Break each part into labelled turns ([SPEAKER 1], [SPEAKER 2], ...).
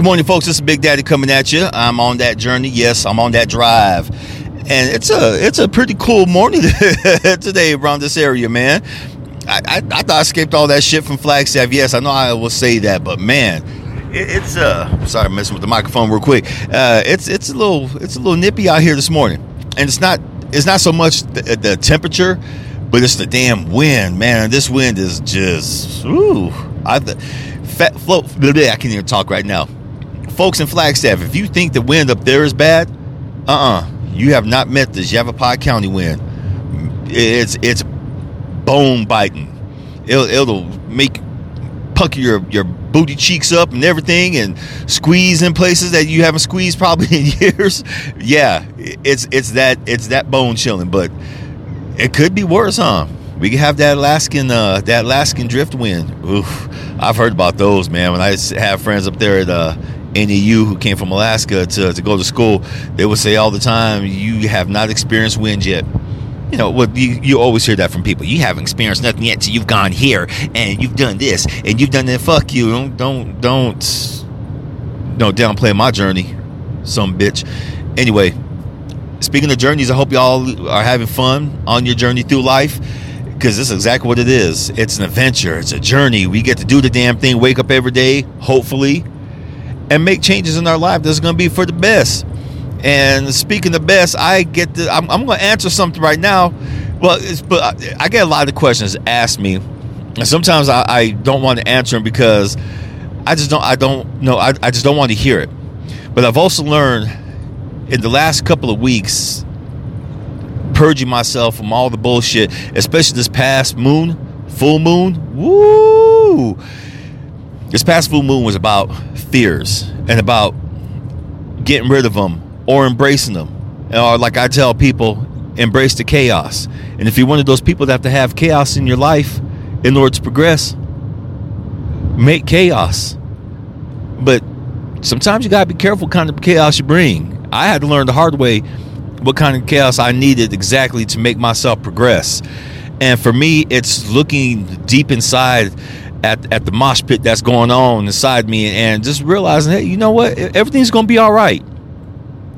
[SPEAKER 1] Good morning, folks. This is Big Daddy coming at you. I'm on that journey. Yes, I'm on that drive, and it's a it's a pretty cool morning today around this area, man. I, I, I thought I escaped all that shit from Flagstaff. Yes, I know I will say that, but man, it, it's uh sorry, I'm messing with the microphone real quick. Uh, it's it's a little it's a little nippy out here this morning, and it's not it's not so much the, the temperature, but it's the damn wind, man. This wind is just ooh. I fat float. I can't even talk right now. Folks in Flagstaff, if you think the wind up there is bad, uh uh-uh, uh, you have not met this Yavapai County wind. It's it's bone biting. It'll, it'll make pucker your your booty cheeks up and everything, and squeeze in places that you haven't squeezed probably in years. Yeah, it's it's that it's that bone chilling, but it could be worse, huh? We could have that Alaskan uh, that Alaskan drift wind. Oof, I've heard about those, man. When I have friends up there at uh, NAU who came from Alaska to, to go to school, they would say all the time, "You have not experienced wind yet." You know, what you, you always hear that from people. You haven't experienced nothing yet till you've gone here and you've done this and you've done that. Fuck you! Don't don't don't don't downplay my journey, some bitch. Anyway, speaking of journeys, I hope y'all are having fun on your journey through life because this is exactly what it is. It's an adventure, it's a journey. We get to do the damn thing, wake up every day, hopefully, and make changes in our life that's going to be for the best. And speaking of best, I get to, I'm, I'm going to answer something right now. Well, but I, I, get a lot of questions asked me, and sometimes I, I don't want to answer them because I just don't, I don't know, I, I just don't want to hear it. But I've also learned in the last couple of weeks purging myself from all the bullshit, especially this past moon, full moon. Woo! This past full moon was about fears and about getting rid of them or embracing them. Or, uh, like I tell people, embrace the chaos. And if you're one of those people that have to have chaos in your life in order to progress, make chaos. But sometimes you got to be careful kind of chaos you bring. I had to learn the hard way what kind of chaos I needed exactly to make myself progress. And for me, it's looking deep inside at, at the mosh pit that's going on inside me and just realizing, hey, you know what? Everything's going to be all right.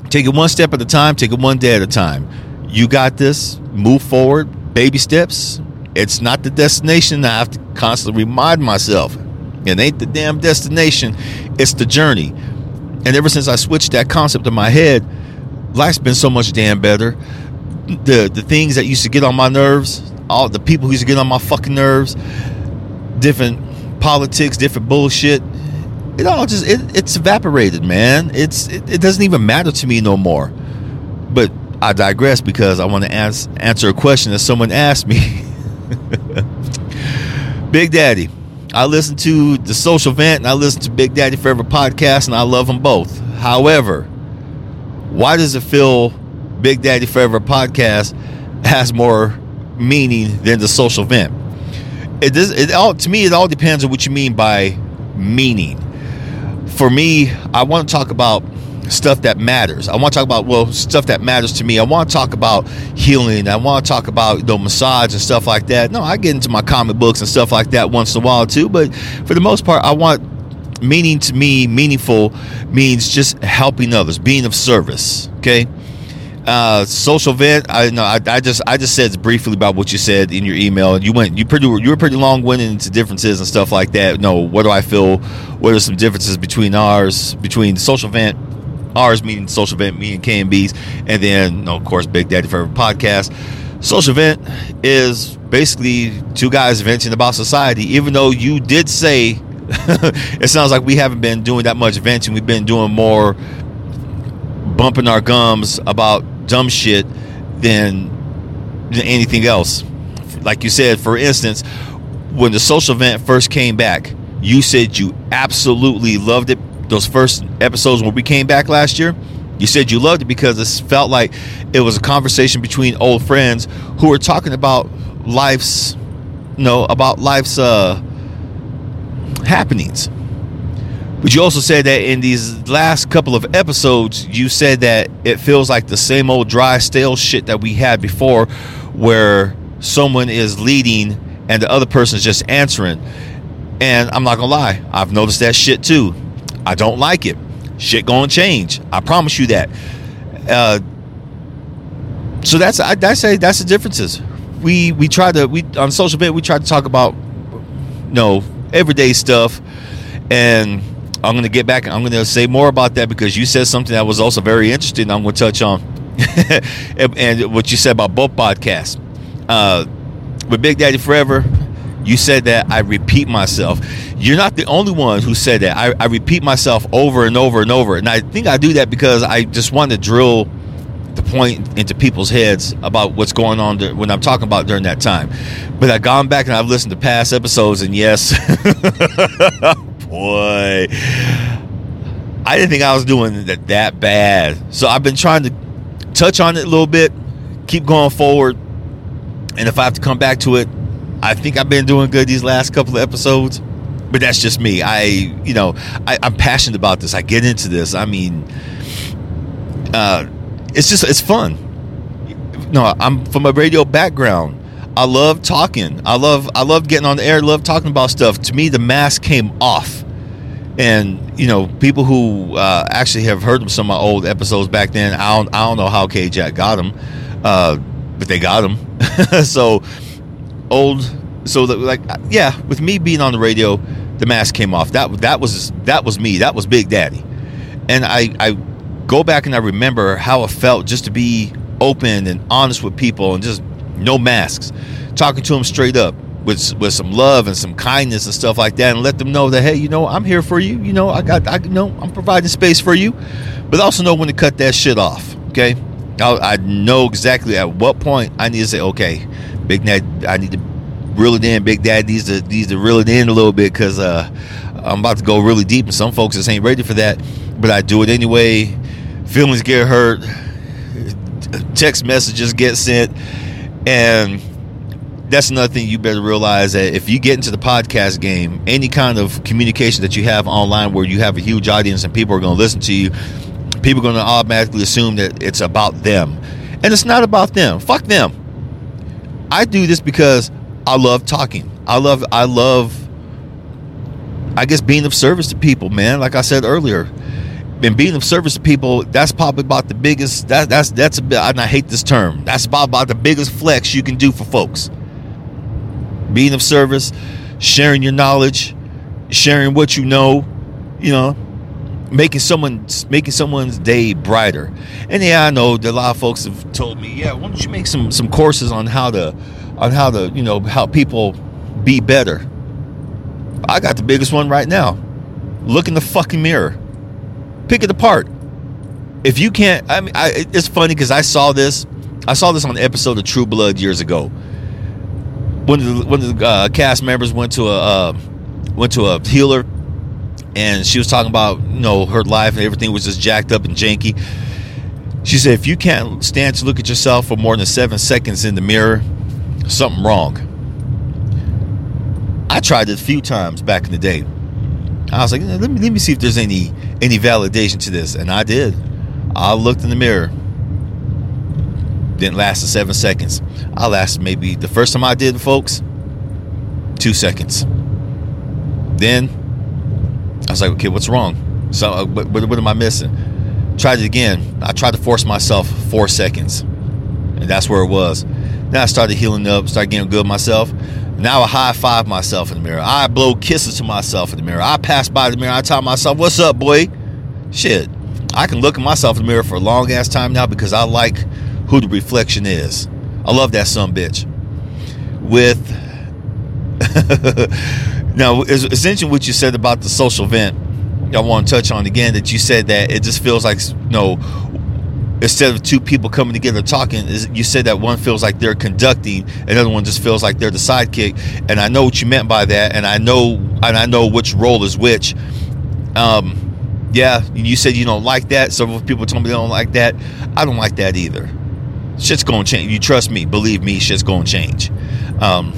[SPEAKER 1] Take it one step at a time, take it one day at a time. You got this, move forward, baby steps. It's not the destination. I have to constantly remind myself. It ain't the damn destination, it's the journey. And ever since I switched that concept in my head, life's been so much damn better. The the things that used to get on my nerves, all the people who used to get on my fucking nerves, different politics, different bullshit. It all just it, it's evaporated, man. It's it, it doesn't even matter to me no more. But I digress because I want to ans- answer a question that someone asked me. Big Daddy, I listen to the Social Vent and I listen to Big Daddy Forever podcast, and I love them both. However, why does it feel Big Daddy Forever podcast has more meaning than the social vent? It does. It all to me. It all depends on what you mean by meaning. For me, I want to talk about stuff that matters. I want to talk about well stuff that matters to me. I want to talk about healing. I want to talk about you know massage and stuff like that. No, I get into my comic books and stuff like that once in a while too. But for the most part, I want meaning to me, meaningful means just helping others, being of service. Okay. Uh, social vent. I know. I, I, just I just said briefly about what you said in your email. You went you pretty you were pretty long winded into differences and stuff like that. No, what do I feel? What are some differences between ours between social vent, ours meaning social vent, me and KMB's, and then you know, of course Big Daddy Forever podcast. Social vent is basically two guys venting about society. Even though you did say it sounds like we haven't been doing that much venting. We've been doing more bumping our gums about dumb shit than, anything else. Like you said, for instance, when the Social Vent first came back, you said you absolutely loved it. Those first episodes when we came back last year, you said you loved it because it felt like it was a conversation between old friends who were talking about life's, you know, about life's uh, happenings. But you also said that in these last couple of episodes, you said that it feels like the same old dry, stale shit that we had before, where someone is leading and the other person is just answering. And I'm not gonna lie, I've noticed that shit too. I don't like it. Shit gonna change. I promise you that. Uh, so that's I, I say that's the differences. We we try to we on social media we try to talk about you know everyday stuff, and I'm gonna get back. I'm gonna say more about that because you said something that was also very interesting. I'm gonna touch on, and, and, what you said about both podcasts. Uh, with Big Daddy Forever, you said that I repeat myself. You're not the only one who said that. I, I repeat myself over and over and over, and I think I do that because I just want to drill the point into people's heads about what's going on there, when I'm talking about during that time. But I've gone back and I've listened to past episodes, and yes, boy, I didn't think I was doing that that bad. So I've been trying to touch on it a little bit, keep going forward, and if I have to come back to it, I think I've been doing good these last couple of episodes. But that's just me. I, you know, I, I'm passionate about this. I get into this. I mean, uh, it's just it's fun. No, I'm from a radio background. I love talking. I love I love getting on the air. Love talking about stuff. To me, the mask came off, and you know, people who uh, actually have heard some of my old episodes back then. I don't I don't know how K Jack got them, uh, but they got them. so old. So that, like yeah, with me being on the radio, the mask came off. That that was that was me. That was Big Daddy, and I I go back and I remember how it felt just to be open and honest with people and just no masks, talking to them straight up with with some love and some kindness and stuff like that, and let them know that hey, you know, I'm here for you. You know, I got I you know I'm providing space for you, but also know when to cut that shit off. Okay, I, I know exactly at what point I need to say okay, Big Dad, I need to reel it in. Big Dad needs to needs to reel it in a little bit because uh, I'm about to go really deep, and some folks just ain't ready for that. But I do it anyway feelings get hurt, text messages get sent, and that's another thing you better realize that if you get into the podcast game, any kind of communication that you have online where you have a huge audience and people are going to listen to you, people are going to automatically assume that it's about them. And it's not about them. Fuck them. I do this because I love talking. I love I love I guess being of service to people, man. Like I said earlier, and being of service to people, that's probably about the biggest. That, that's that's a bit. I hate this term. That's about about the biggest flex you can do for folks. Being of service, sharing your knowledge, sharing what you know, you know, making someone making someone's day brighter. And yeah, I know that a lot of folks have told me, yeah, why don't you make some some courses on how to on how to you know how people be better. I got the biggest one right now. Look in the fucking mirror pick it apart. If you can't, I mean, I, it's funny because I saw this. I saw this on the episode of True Blood years ago. One of the, one of the uh, cast members went to a uh, went to a healer, and she was talking about you know her life and everything was just jacked up and janky. She said, if you can't stand to look at yourself for more than seven seconds in the mirror, something wrong. I tried it a few times back in the day. I was like, let me let me see if there's any any validation to this, and I did. I looked in the mirror. Didn't last the seven seconds. I lasted maybe the first time I did, folks, two seconds. Then I was like, okay, what's wrong? So uh, what, what am I missing? Tried it again. I tried to force myself four seconds, and that's where it was. Then I started healing up, started getting good myself. Now I high five myself in the mirror. I blow kisses to myself in the mirror. I pass by the mirror. I tell myself, "What's up, boy?" Shit, I can look at myself in the mirror for a long ass time now because I like who the reflection is. I love that son bitch. With now, essentially what you said about the social vent, I want to touch on again that you said that it just feels like you know instead of two people coming together talking, you said that one feels like they're conducting, another one just feels like they're the sidekick. And I know what you meant by that, and I know and I know which role is which. Um, yeah, you said you don't like that. Several people told me they don't like that. I don't like that either. Shit's gonna change. You trust me, believe me, shit's gonna change. Um,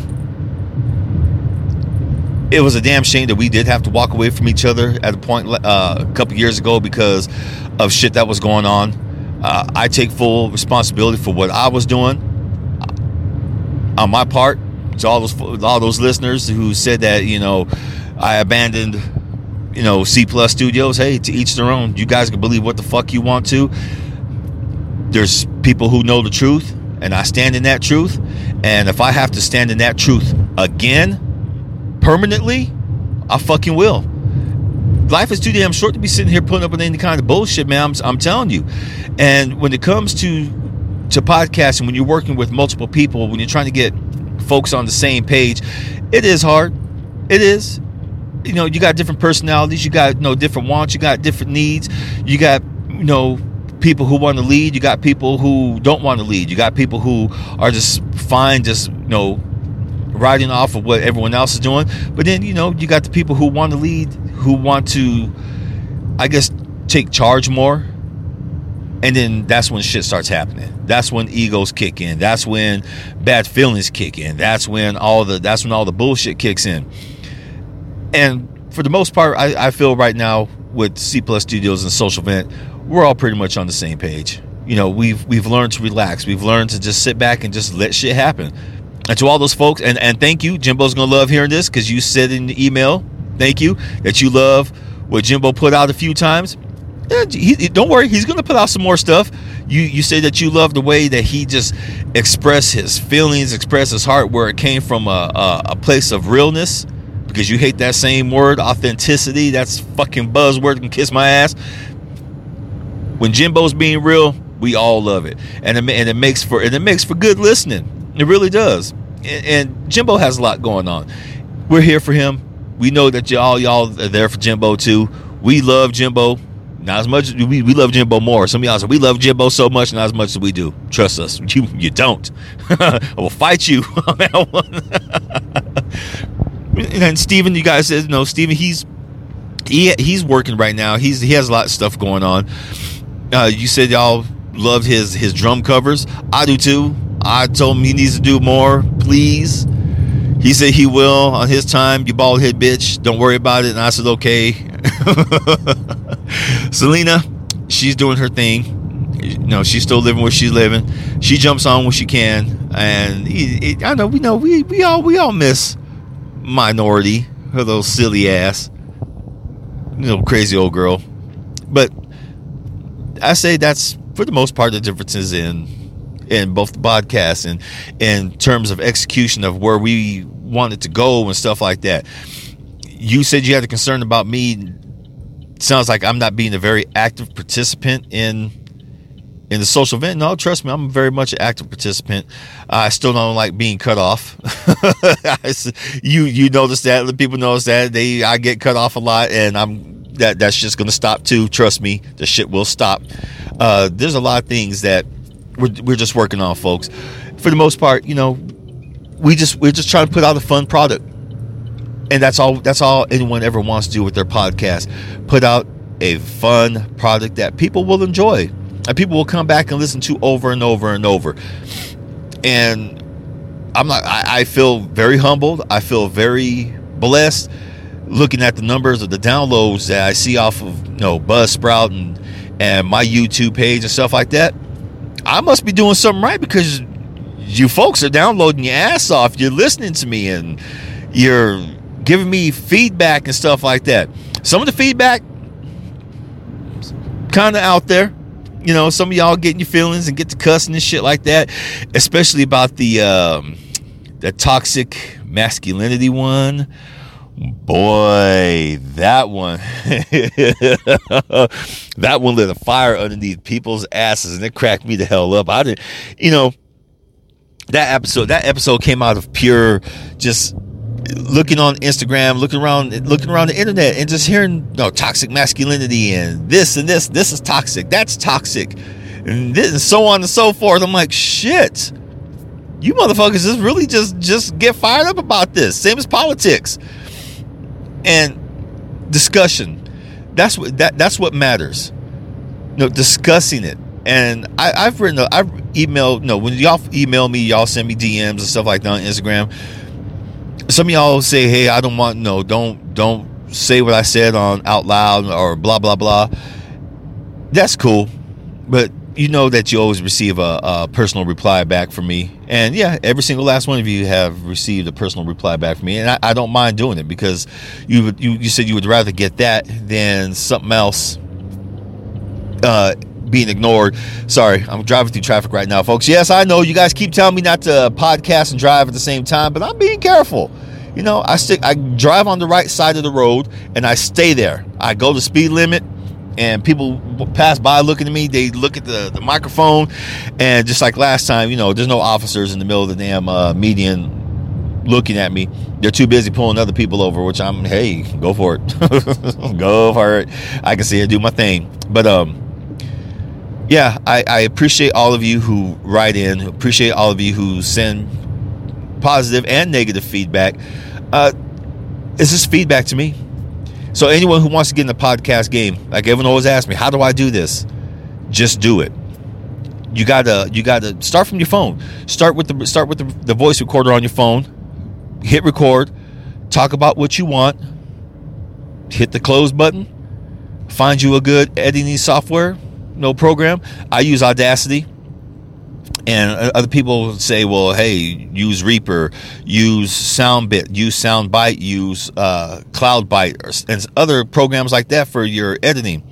[SPEAKER 1] it was a damn shame that we did have to walk away from each other at a point uh, a couple years ago because of shit that was going on uh, I take full responsibility for what I was doing on my part. To all those all those listeners who said that you know I abandoned you know, C Plus Studios, hey, to each their own. You guys can believe what the fuck you want to. There's people who know the truth, and I stand in that truth. And if I have to stand in that truth again, permanently, I fucking will. Life is too damn short to be sitting here putting up with any kind of bullshit, man. I'm, I'm telling you. And when it comes to to podcasting, when you're working with multiple people, when you're trying to get folks on the same page, it is hard. It is you know, you got different personalities, you got you know different wants, you got different needs, you got you know people who want to lead, you got people who don't want to lead, you got people who are just fine, just you know riding off of what everyone else is doing. But then you know you got the people who want to lead, who want to, I guess, take charge more. And then that's when shit starts happening. That's when egos kick in. That's when bad feelings kick in. That's when all the that's when all the bullshit kicks in and for the most part, I, I feel right now with C Plus Studios and Social Vent, we're all pretty much on the same page. You know, we've we've learned to relax. We've learned to just sit back and just let shit happen. And to all those folks, and, and thank you, Jimbo's gonna love hearing this because you said in the email, thank you, that you love what Jimbo put out a few times. Yeah, he, don't worry, he's gonna put out some more stuff. You you say that you love the way that he just expressed his feelings, expressed his heart, where it came from a, a, a place of realness because you hate that same word, authenticity. That's fucking buzzword can kiss my ass. When Jimbo's being real, we all love it, and it, and it makes for and it makes for good listening. It really does. And, and Jimbo has a lot going on. We're here for him. We know that y'all y'all are there for Jimbo too. We love Jimbo. Not as much we, we love Jimbo more. Some of y'all say we love Jimbo so much, not as much as we do. Trust us. You you don't. I will fight you on that one. and Steven, you guys said no. Steven, he's he he's working right now. He's he has a lot of stuff going on. Uh, you said y'all loved his his drum covers. I do too. I told him he needs to do more, please. He said he will on his time. You bald head bitch. Don't worry about it. And I said okay. Selena, she's doing her thing. You know, she's still living where she's living. She jumps on when she can, and he, he, I know we know we we all we all miss minority, her little silly ass, little crazy old girl. But I say that's for the most part the differences in in both the podcasts and in terms of execution of where we wanted to go and stuff like that. You said you had a concern about me. Sounds like I'm not being a very active participant in in the Social Vent. No, trust me, I'm very much an active participant. I still don't like being cut off. you you notice that people notice that they I get cut off a lot, and I'm that that's just going to stop too. Trust me, the shit will stop. Uh, there's a lot of things that we're we're just working on, folks. For the most part, you know, we just we're just trying to put out a fun product, and that's all that's all anyone ever wants to do with their podcast. Put out a fun product that people will enjoy and people will come back and listen to over and over and over. And I'm not. I, I feel very humbled. I feel very blessed looking at the numbers of the downloads that I see off of you know Buzzsprout and and my YouTube page and stuff like that. I must be doing something right because you folks are downloading your ass off. You're listening to me and you're giving me feedback and stuff like that. Some of the feedback kind of out there you know, some of y'all getting your feelings and get to cussing and shit like that, especially about the um, the toxic masculinity one. Boy, that one, that one lit a fire underneath people's asses, and it cracked me the hell up. I didn't, you know, that episode. That episode came out of pure just looking on Instagram, looking around, looking around the internet, and just hearing you know, toxic masculinity and this and this. This is toxic. That's toxic, and this and so on and so forth. I'm like, shit. You motherfuckers just really just just get fired up about this. Same as politics and discussion. That's what that that's what matters. You know, discussing it. And I, have written, I've emailed, no, when y'all email me, y'all send me DMs and stuff like that on Instagram some of y'all say, "Hey, I don't want no, don't don't say what I said on out loud or blah blah blah." That's cool, but you know that you always receive a, a, personal reply back from me. And yeah, every single last one of you have received a personal reply back from me. And I, I don't mind doing it because you, you, you said you would rather get that than something else uh, being ignored. Sorry, I'm driving through traffic right now, folks. Yes, I know you guys keep telling me not to podcast and drive at the same time, but I'm being careful. You know, I stick I drive on the right side of the road and I stay there. I go the speed limit and people pass by looking at me. They look at the, the microphone, and just like last time, you know, there's no officers in the middle of the damn uh, median looking at me. They're too busy pulling other people over, which I'm, hey, go for it, go for it. I can see it, do my thing. But um, yeah, I, I appreciate all of you who write in. Appreciate all of you who send positive and negative feedback. Uh, it's just feedback to me so anyone who wants to get in the podcast game, like everyone always asks me, how do I do this? Just do it. You gotta you gotta start from your phone. Start with the start with the, the voice recorder on your phone. Hit record. Talk about what you want. Hit the close button. Find you a good editing software. No program. I use Audacity and other people say, well, hey, use Reaper, use SoundBit, use SoundBite, use uh, CloudBite, and other programs like that for your editing.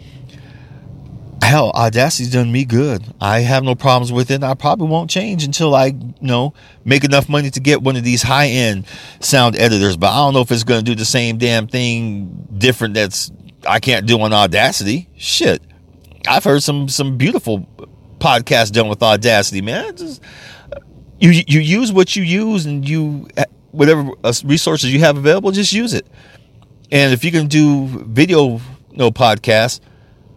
[SPEAKER 1] Hell, Audacity's done me good. I have no problems with it. I probably won't change until I, you know, make enough money to get one of these high end sound editors. But I don't know if it's going to do the same damn thing different that's I can't do on Audacity. Shit, I've heard some some beautiful podcast done with Audacity, man. Just, you you use what you use, and you whatever uh, resources you have available, just use it. And if you can do video, you know, podcast,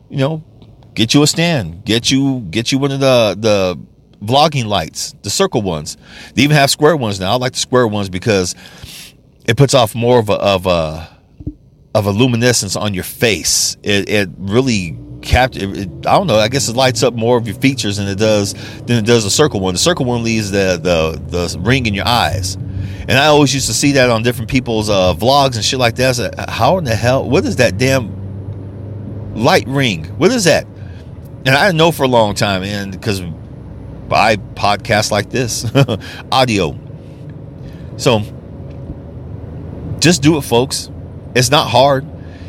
[SPEAKER 1] you know, get you a stand, get you get you one of the the vlogging lights, the circle ones. They even have square ones now. I like the square ones because it puts off more of a of a of a luminescence on your face. It it really capture. I don't know. I guess it lights up more of your features than it does than it does the circle one. The circle one leaves the the the ring in your eyes, and I always used to see that on different people's uh, vlogs and shit like that. How in the hell? What is that damn light ring? What is that? And I know for a long time, and because I podcast like this, audio. So just do it, folks. It's not hard.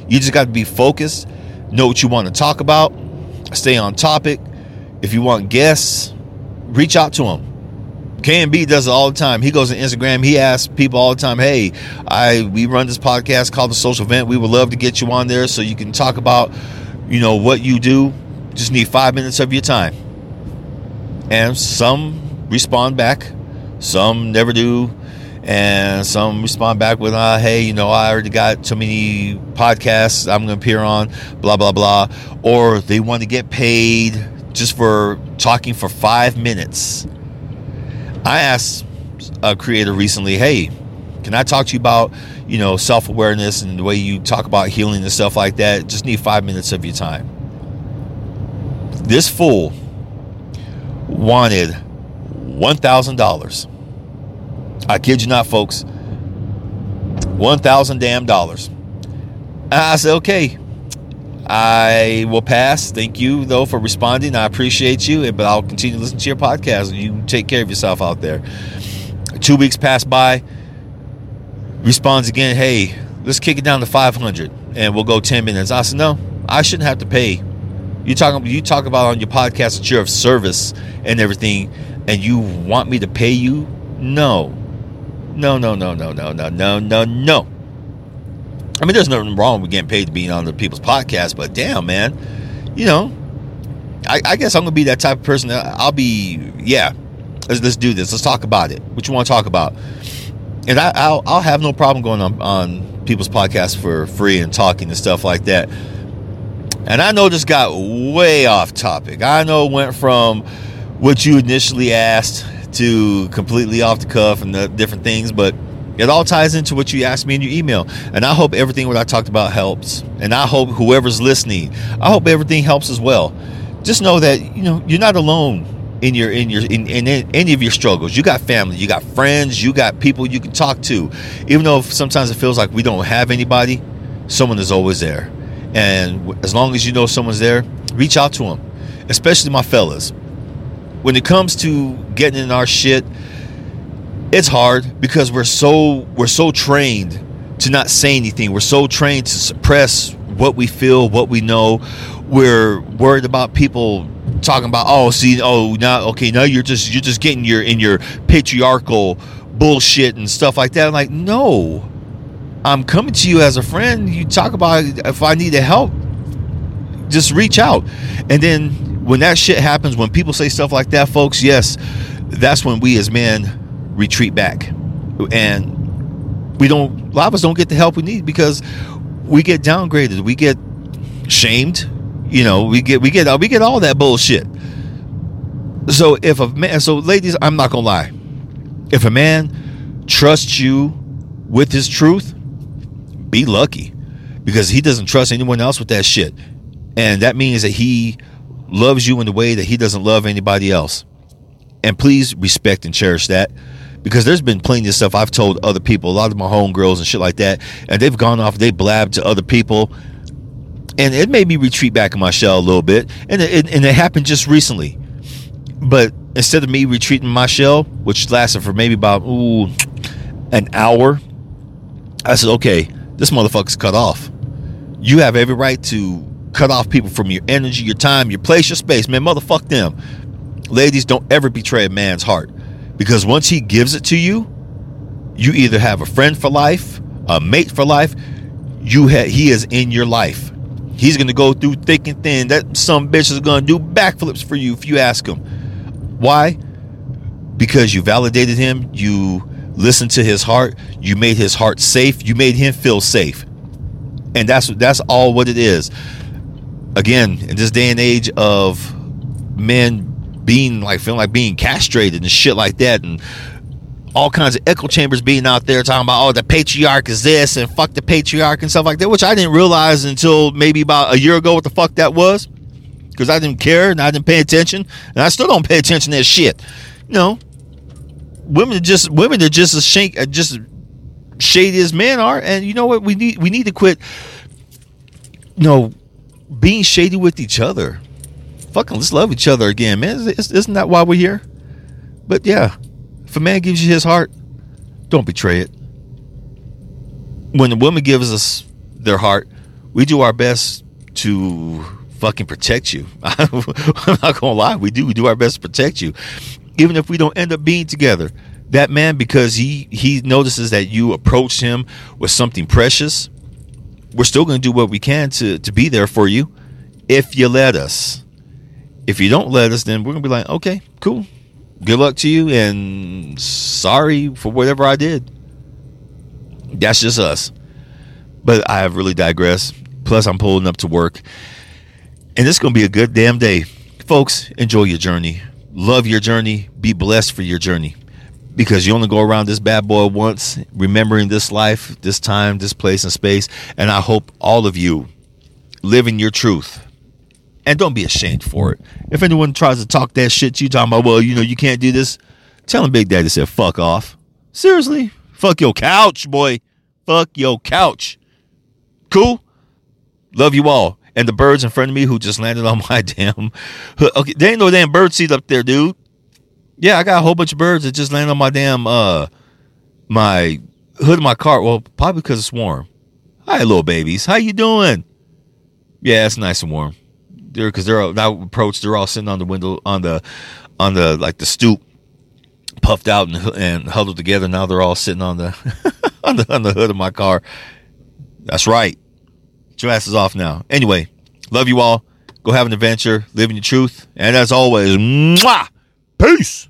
[SPEAKER 1] You just got to be focused know what you want to talk about, stay on topic. If you want guests, reach out to them. KMB does it all the time. He goes on Instagram. He asks people all the time, "Hey, I we run this podcast called the Social Vent. We would love to get you on there so you can talk about, you know, what you do. Just need five minutes of your time." And some respond back, some never do and some respond back with, uh, "Hey, you know, I already got too many podcasts I'm going to appear on, blah blah blah," or they want to get paid just for talking for five minutes. I asked a creator recently, "Hey, can I talk to you about, you know, self awareness and the way you talk about healing and stuff like that? Just need five minutes of your time." This fool wanted one thousand dollars I kid you not, folks. One thousand damn dollars. I said, okay. I will pass. Thank you, though, for responding. I appreciate you, but I'll continue to listen to your podcast. You take care of yourself out there. Two weeks pass by. Responds again. Hey, let's kick it down to 500 and we'll go 10 minutes. I said, no, I shouldn't have to pay. You talk, you talk about on your podcast that you're of service and everything, and you want me to pay you? No, no, no, no, no, no, no, no, no, no. I mean, there's nothing wrong with getting paid to be on the people's podcast, but damn, man, you know, I, I guess I'm gonna be that type of person. I'll be, yeah, let's let's do this. Let's talk about it. What you want to talk about? And I, will I'll have no problem going on on people's podcasts for free and talking and stuff like that. And I know this got way off topic. I know it went from what you initially asked to completely off the cuff and the different things, but it all ties into what you asked me in your email. And I hope everything what I talked about helps. And I hope whoever's listening, I hope everything helps as well. Just know that you know you're not alone in your in your in, in, in any of your struggles. You got family, you got friends, you got people you can talk to. Even though sometimes it feels like we don't have anybody, someone is always there. And as long as you know someone's there, reach out to them especially my fellas. When it comes to getting in our shit, it's hard because we're so we're so trained to not say anything. We're so trained to suppress what we feel, what we know. We're worried about people talking about, oh, see, oh, now, okay, now you're just you're just getting your in your patriarchal bullshit and stuff like that. I'm like, no, I'm coming to you as a friend. You talk about if I need help, just reach out. And then when that shit happens, when people say stuff like that, folks, yes, that's when we as men retreat back. And we don't, a lot of us don't get the help we need because we get downgraded, we get shamed, you know, we get, we get, uh, we get all that bullshit. So if a man, so ladies, I'm not gonna lie. If a man trusts you with his truth, be lucky because he doesn't trust anyone else with that shit. And that means that he loves you in the way that he doesn't love anybody else. And please respect and cherish that because there's been plenty of stuff I've told other people, a lot of my homegirls and shit like that, and they've gone off, they blabbed to other people. And it made me retreat back in my shell a little bit. And it, and it happened just recently. But instead of me retreating my shell, which lasted for maybe about ooh, an hour, I said, okay, this motherfucker's cut off. You have every right to cut off people from your energy, your time, your place, your space. Man, motherfuck them. Ladies, don't ever betray a man's heart. Because once he gives it to you, you either have a friend for life, a mate for life, you ha- he is in your life. He's gonna go through thick and thin. That some bitch is gonna do backflips for you if you ask him. Why? Because you validated him, you listened to his heart, you made his heart safe, you made him feel safe. And that's that's all what it is. Again, in this day and age of men being like feeling like being castrated and shit like that and all kinds of echo chambers being out there talking about oh the patriarch is this and fuck the patriarch and stuff like that which i didn't realize until maybe about a year ago what the fuck that was because i didn't care and i didn't pay attention and i still don't pay attention to that shit you know women are just women are just as shank, uh, just shady as men are, and you know what? We need we need to quit. You know, being shady with each other. Fucking let's love each other again, man. Isn't that why we're here? But yeah, if a man gives you his heart, don't betray it. When a woman gives us their heart, we do our best to fucking protect you. I'm not gonna lie, we do. We do our best to protect you even if we don't end up being together that man because he he notices that you approached him with something precious we're still going to do what we can to to be there for you. If you let us. If you don't let us then we're going to be like okay cool. Good luck to you and sorry for whatever i did. That's just us. But i have really digressed. Plus i'm pulling up to work. And it's going to be a good damn day. Folks enjoy your journey. Love your journey, be blessed for your journey. Because you only go around this bad boy once, remembering this life, this time, this place, and space. And I hope all of you live in your truth. And don't be ashamed for it. If anyone tries to talk that shit to you, talking about, well, you know, you can't do this, tell them Big Daddy said, fuck off. Seriously? Fuck your couch, boy. Fuck your couch. Cool? Love you all and the birds in front of me who just landed on my damn. Okay, there ain't no damn bird seat up there, dude. Yeah, I got a whole bunch of birds that just landed on my damn uh my hood of my car. Well, probably because it's warm. Hi, little babies. How you doing? Yeah, it's nice and warm. They're because they're now approached. They're all sitting on the window on the on the like the stoop, puffed out and, and huddled together. Now they're all sitting on the on the on the hood of my car. That's right. Get your asses off now. Anyway, love you all. Go have an adventure, live in your truth. And as always, mwah, peace.